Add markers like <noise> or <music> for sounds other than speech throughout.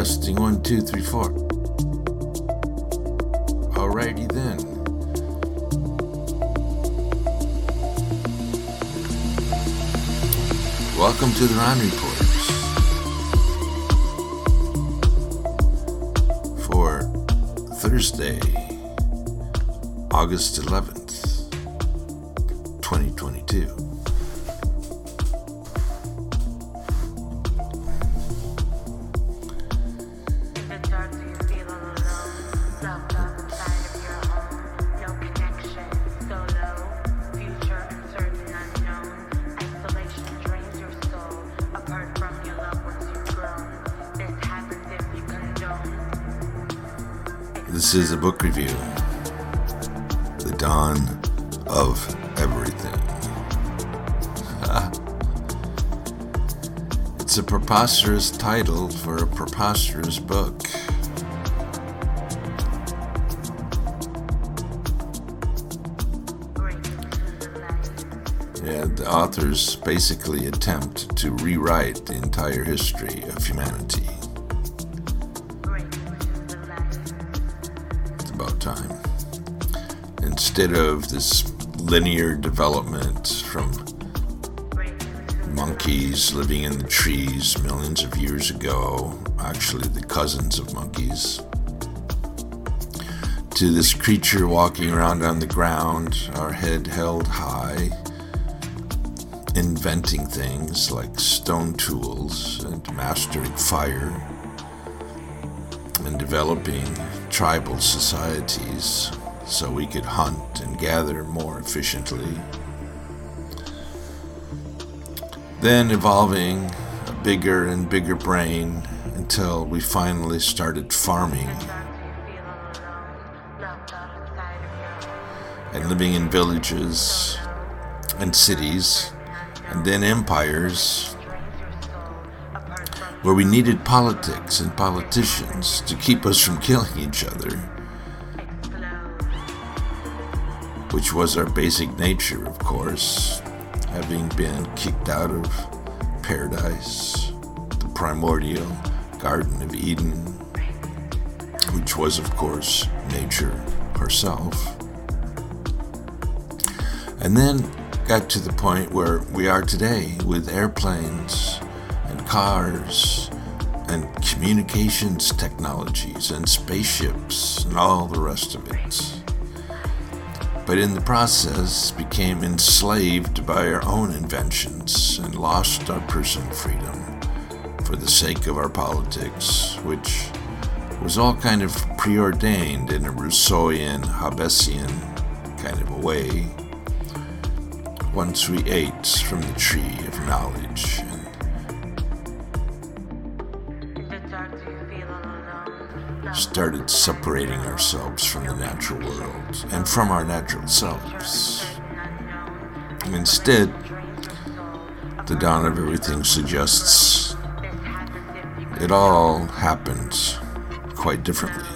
Testing one, two, three, four. Alrighty then. Welcome to the Ron Reports for Thursday, August 11th, 2022. This is a book review. The Dawn of Everything. <laughs> it's a preposterous title for a preposterous book. Yeah, the authors basically attempt to rewrite the entire history of humanity. Instead of this linear development from monkeys living in the trees millions of years ago, actually the cousins of monkeys, to this creature walking around on the ground, our head held high, inventing things like stone tools and mastering fire, and developing tribal societies so we could hunt and gather more efficiently. Then evolving a bigger and bigger brain until we finally started farming and living in villages and cities and then empires where we needed politics and politicians to keep us from killing each other, which was our basic nature, of course, having been kicked out of paradise, the primordial Garden of Eden, which was, of course, nature herself. And then got to the point where we are today with airplanes and cars and communications technologies and spaceships and all the rest of it. But in the process became enslaved by our own inventions and lost our personal freedom for the sake of our politics, which was all kind of preordained in a Rousseauian, Hobbesian kind of a way once we ate from the tree of knowledge. Started separating ourselves from the natural world and from our natural selves. Instead, the dawn of everything suggests it all happened quite differently.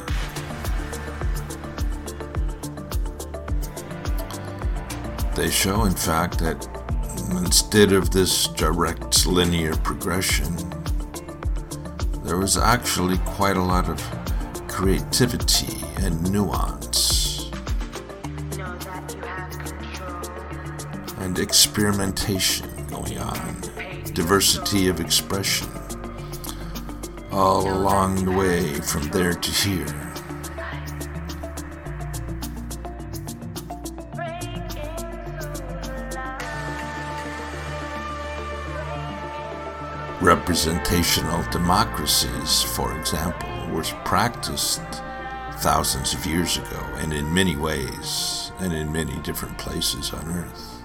They show, in fact, that instead of this direct linear progression, there was actually quite a lot of creativity and nuance. And experimentation going on, diversity of expression, all along the way from there to here. Representational democracies, for example, was practiced thousands of years ago and in many ways and in many different places on Earth.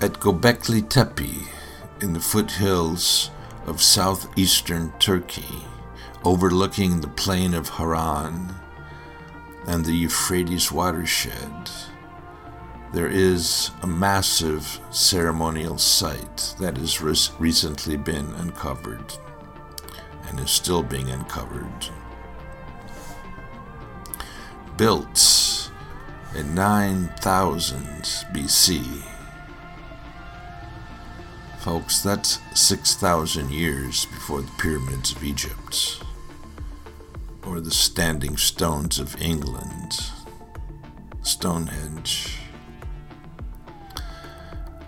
At Göbekli Tepe, in the foothills of southeastern Turkey, overlooking the plain of Haran and the Euphrates watershed, there is a massive ceremonial site that has res- recently been uncovered and is still being uncovered. Built in 9000 BC, Folks, that's 6,000 years before the pyramids of Egypt or the standing stones of England, Stonehenge.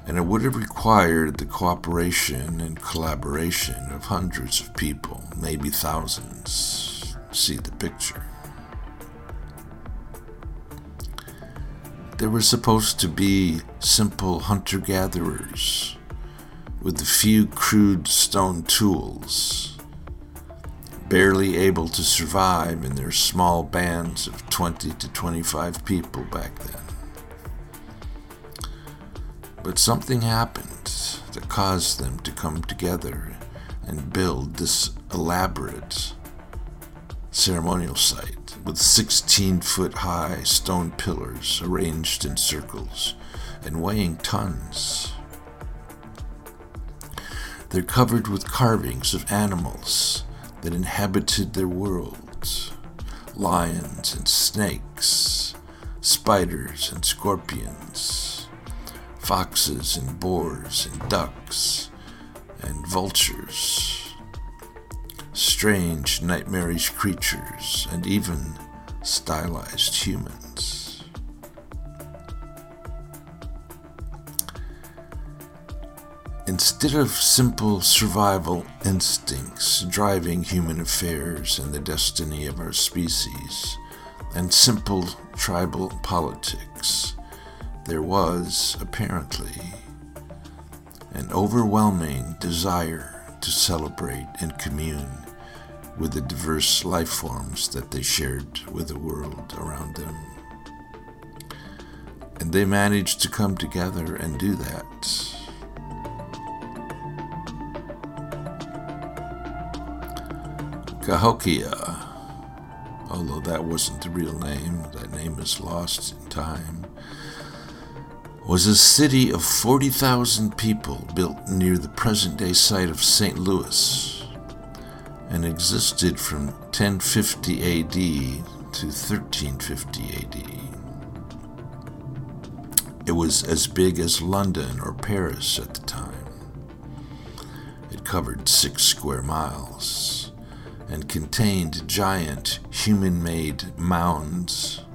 And it would have required the cooperation and collaboration of hundreds of people, maybe thousands. See the picture. They were supposed to be simple hunter gatherers with a few crude stone tools, barely able to survive in their small bands of 20 to 25 people back then. But something happened that caused them to come together and build this elaborate ceremonial site with 16 foot high stone pillars arranged in circles and weighing tons. They're covered with carvings of animals that inhabited their worlds lions and snakes, spiders and scorpions, foxes and boars and ducks and vultures, strange, nightmarish creatures, and even stylized humans. Instead of simple survival instincts driving human affairs and the destiny of our species, and simple tribal politics, there was, apparently, an overwhelming desire to celebrate and commune with the diverse life forms that they shared with the world around them. And they managed to come together and do that. Cahokia, although that wasn't the real name, that name is lost in time, was a city of 40,000 people built near the present day site of St. Louis and existed from 1050 AD to 1350 AD. It was as big as London or Paris at the time. It covered six square miles and contained giant human made mounds.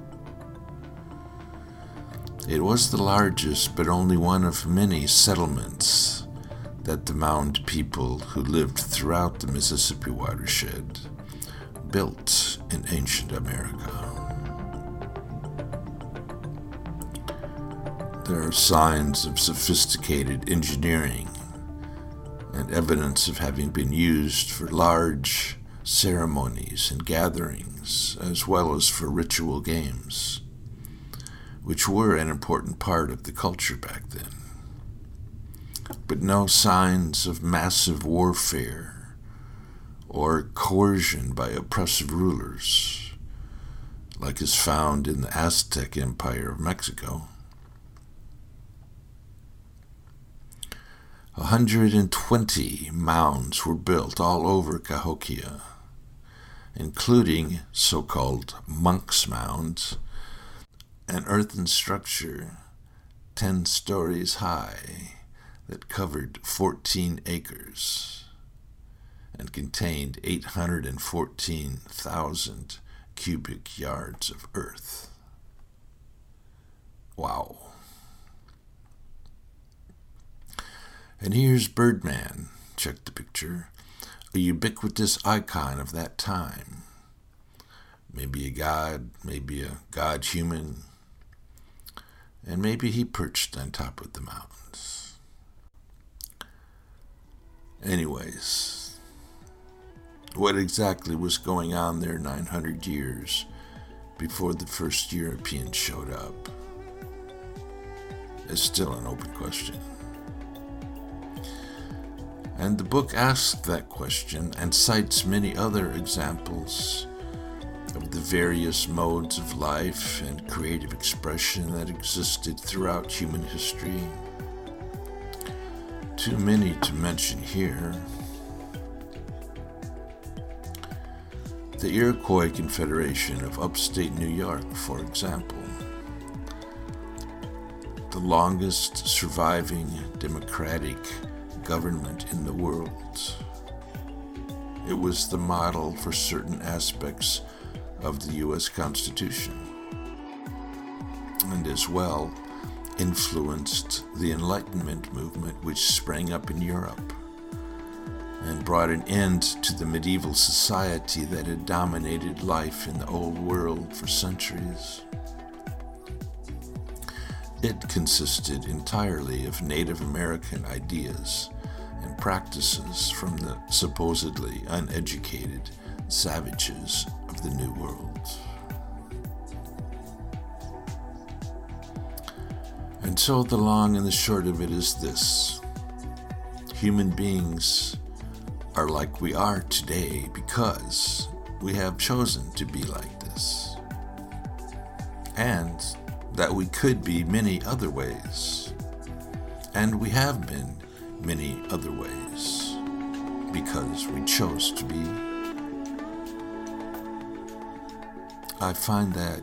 It was the largest, but only one of many settlements that the mound people who lived throughout the Mississippi watershed built in ancient America. There are signs of sophisticated engineering and evidence of having been used for large ceremonies and gatherings, as well as for ritual games, which were an important part of the culture back then. But no signs of massive warfare or coercion by oppressive rulers, like is found in the Aztec Empire of Mexico. A 120 mounds were built all over Cahokia, including so called monk's mounds, an earthen structure 10 stories high that covered 14 acres and contained 814,000 cubic yards of earth. Wow. And here's Birdman, check the picture, a ubiquitous icon of that time. Maybe a god, maybe a god human, and maybe he perched on top of the mountains. Anyways, what exactly was going on there 900 years before the first Europeans showed up is still an open question. And the book asks that question and cites many other examples of the various modes of life and creative expression that existed throughout human history. Too many to mention here. The Iroquois Confederation of upstate New York, for example, the longest surviving democratic government in the world. It was the model for certain aspects of the US Constitution, and as well influenced the Enlightenment movement which sprang up in Europe and brought an end to the medieval society that had dominated life in the old world for centuries. It consisted entirely of Native American ideas and practices from the supposedly uneducated savages the New World. And so the long and the short of it is this human beings are like we are today because we have chosen to be like this. And that we could be many other ways. And we have been many other ways because we chose to be. I find that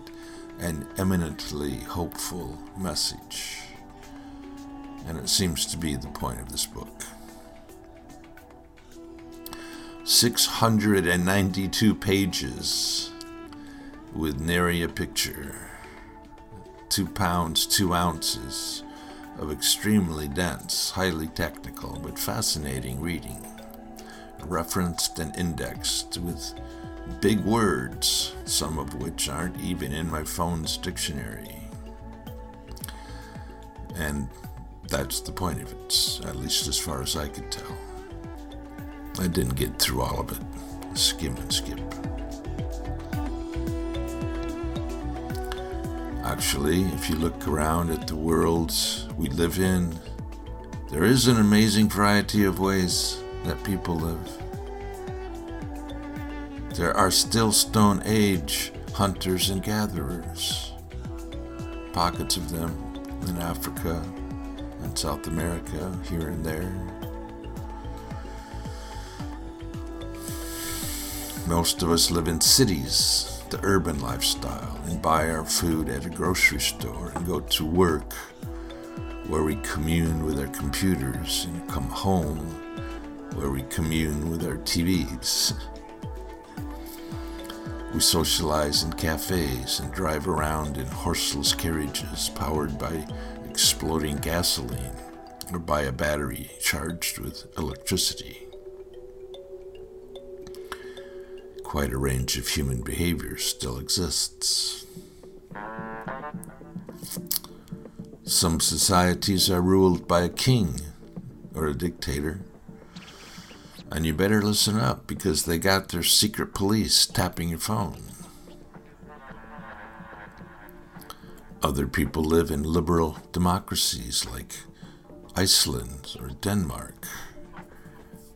an eminently hopeful message, and it seems to be the point of this book. 692 pages with nary a picture, two pounds, two ounces of extremely dense, highly technical, but fascinating reading, referenced and indexed with big words, some of which aren't even in my phone's dictionary. And that's the point of it, at least as far as I could tell. I didn't get through all of it. Skim and skip. Actually, if you look around at the worlds we live in, there is an amazing variety of ways that people live. There are still Stone Age hunters and gatherers, pockets of them in Africa and South America, here and there. Most of us live in cities, the urban lifestyle, and buy our food at a grocery store and go to work where we commune with our computers and come home where we commune with our TVs. We socialize in cafes and drive around in horseless carriages powered by exploding gasoline or by a battery charged with electricity. quite a range of human behavior still exists. Some societies are ruled by a king or a dictator. And you better listen up because they got their secret police tapping your phone. Other people live in liberal democracies like Iceland or Denmark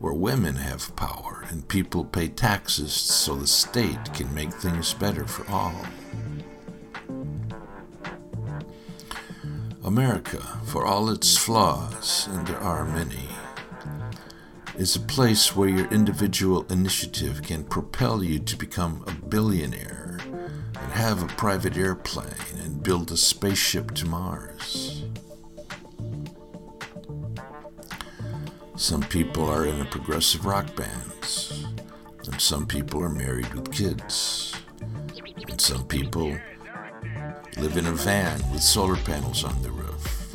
where women have power and people pay taxes so the state can make things better for all. America, for all its flaws, and there are many, is a place where your individual initiative can propel you to become a billionaire and have a private airplane and build a spaceship to Mars. Some people are in a progressive rock bands, and some people are married with kids, and some people live in a van with solar panels on the roof,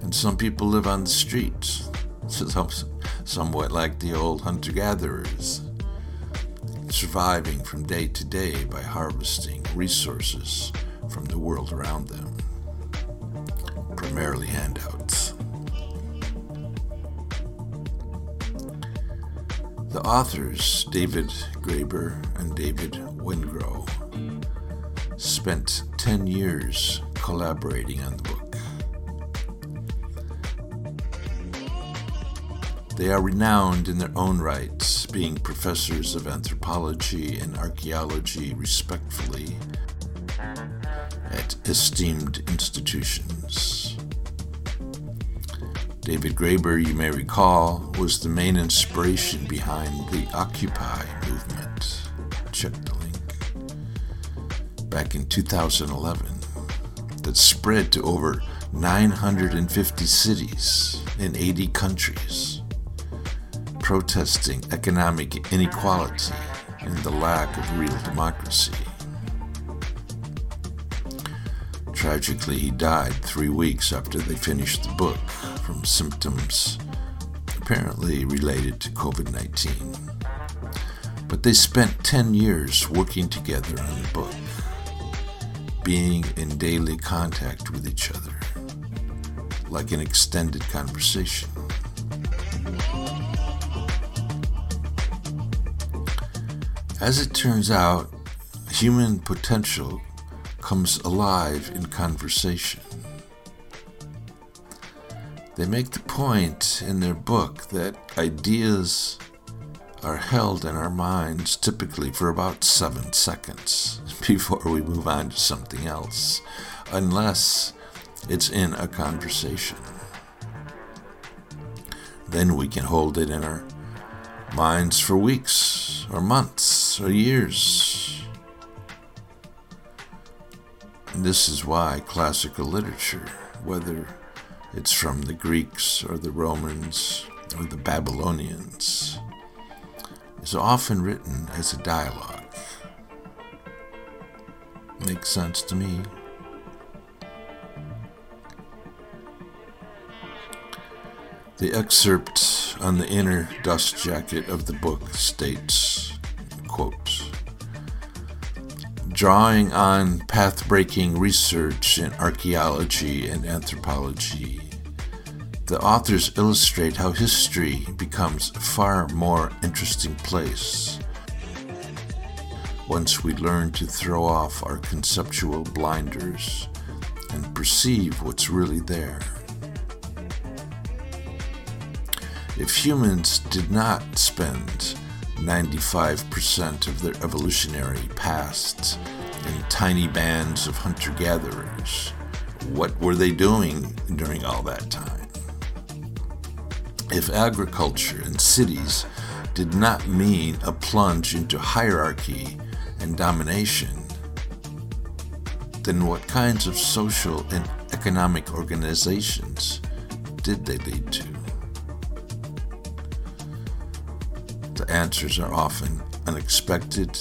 and some people live on the streets, <laughs> somewhat like the old hunter gatherers, surviving from day to day by harvesting resources from the world around them, primarily handouts. The authors, David Graeber and David Wengrow, spent 10 years collaborating on the They are renowned in their own rights, being professors of anthropology and archaeology, respectfully, at esteemed institutions. David Graeber, you may recall, was the main inspiration behind the Occupy movement. Check the link. Back in 2011. that spread to over 950 cities in 80 countries, protesting economic inequality and the lack of real democracy. Tragically, he died three weeks after they finished the book from symptoms apparently related to COVID 19. But they spent 10 years working together on the book, being in daily contact with each other, like an extended conversation. As it turns out, human potential comes alive in conversation. They make the point in their book that ideas are held in our minds typically for about seven seconds <laughs> before we move on to something else, unless it's in a conversation. Then we can hold it in our minds for weeks or months or years. And this is why classical literature, whether it's from the Greeks or the Romans or the Babylonians, is often written as a dialogue. Makes sense to me. The excerpt on the inner dust jacket of the book states, quote, drawing on path breaking research in archaeology and anthropology, the authors illustrate how history becomes a far more interesting place once we learn to throw off our conceptual blinders and perceive what's really there. If humans did not spend 95% of their evolutionary past in tiny bands of hunter gatherers, what were they doing during all that time? If agriculture and cities did not mean a plunge into hierarchy and domination, then what kinds of social and economic organizations did they lead to? Answers are often unexpected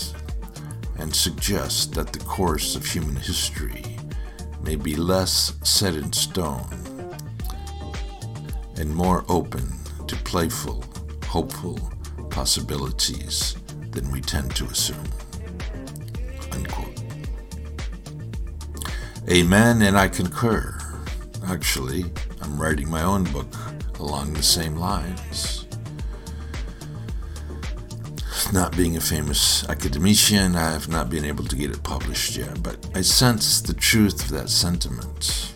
and suggest that the course of human history may be less set in stone and more open to playful, hopeful possibilities than we tend to assume. Unquote. Amen, and I concur. Actually, I'm writing my own book along the same lines not being a famous academician, I have not been able to get it published yet, but I sense the truth of that sentiment.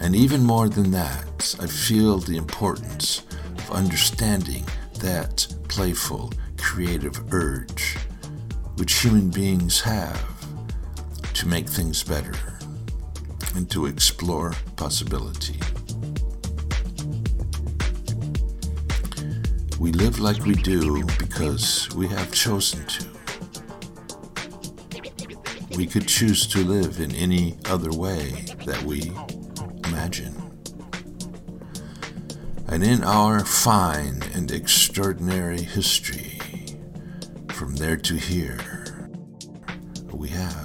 And even more than that, I feel the importance of understanding that playful, creative urge which human beings have to make things better and to explore possibility. We live like we do because we have chosen to. We could choose to live in any other way that we imagine. And in our fine and extraordinary history, from there to here, we have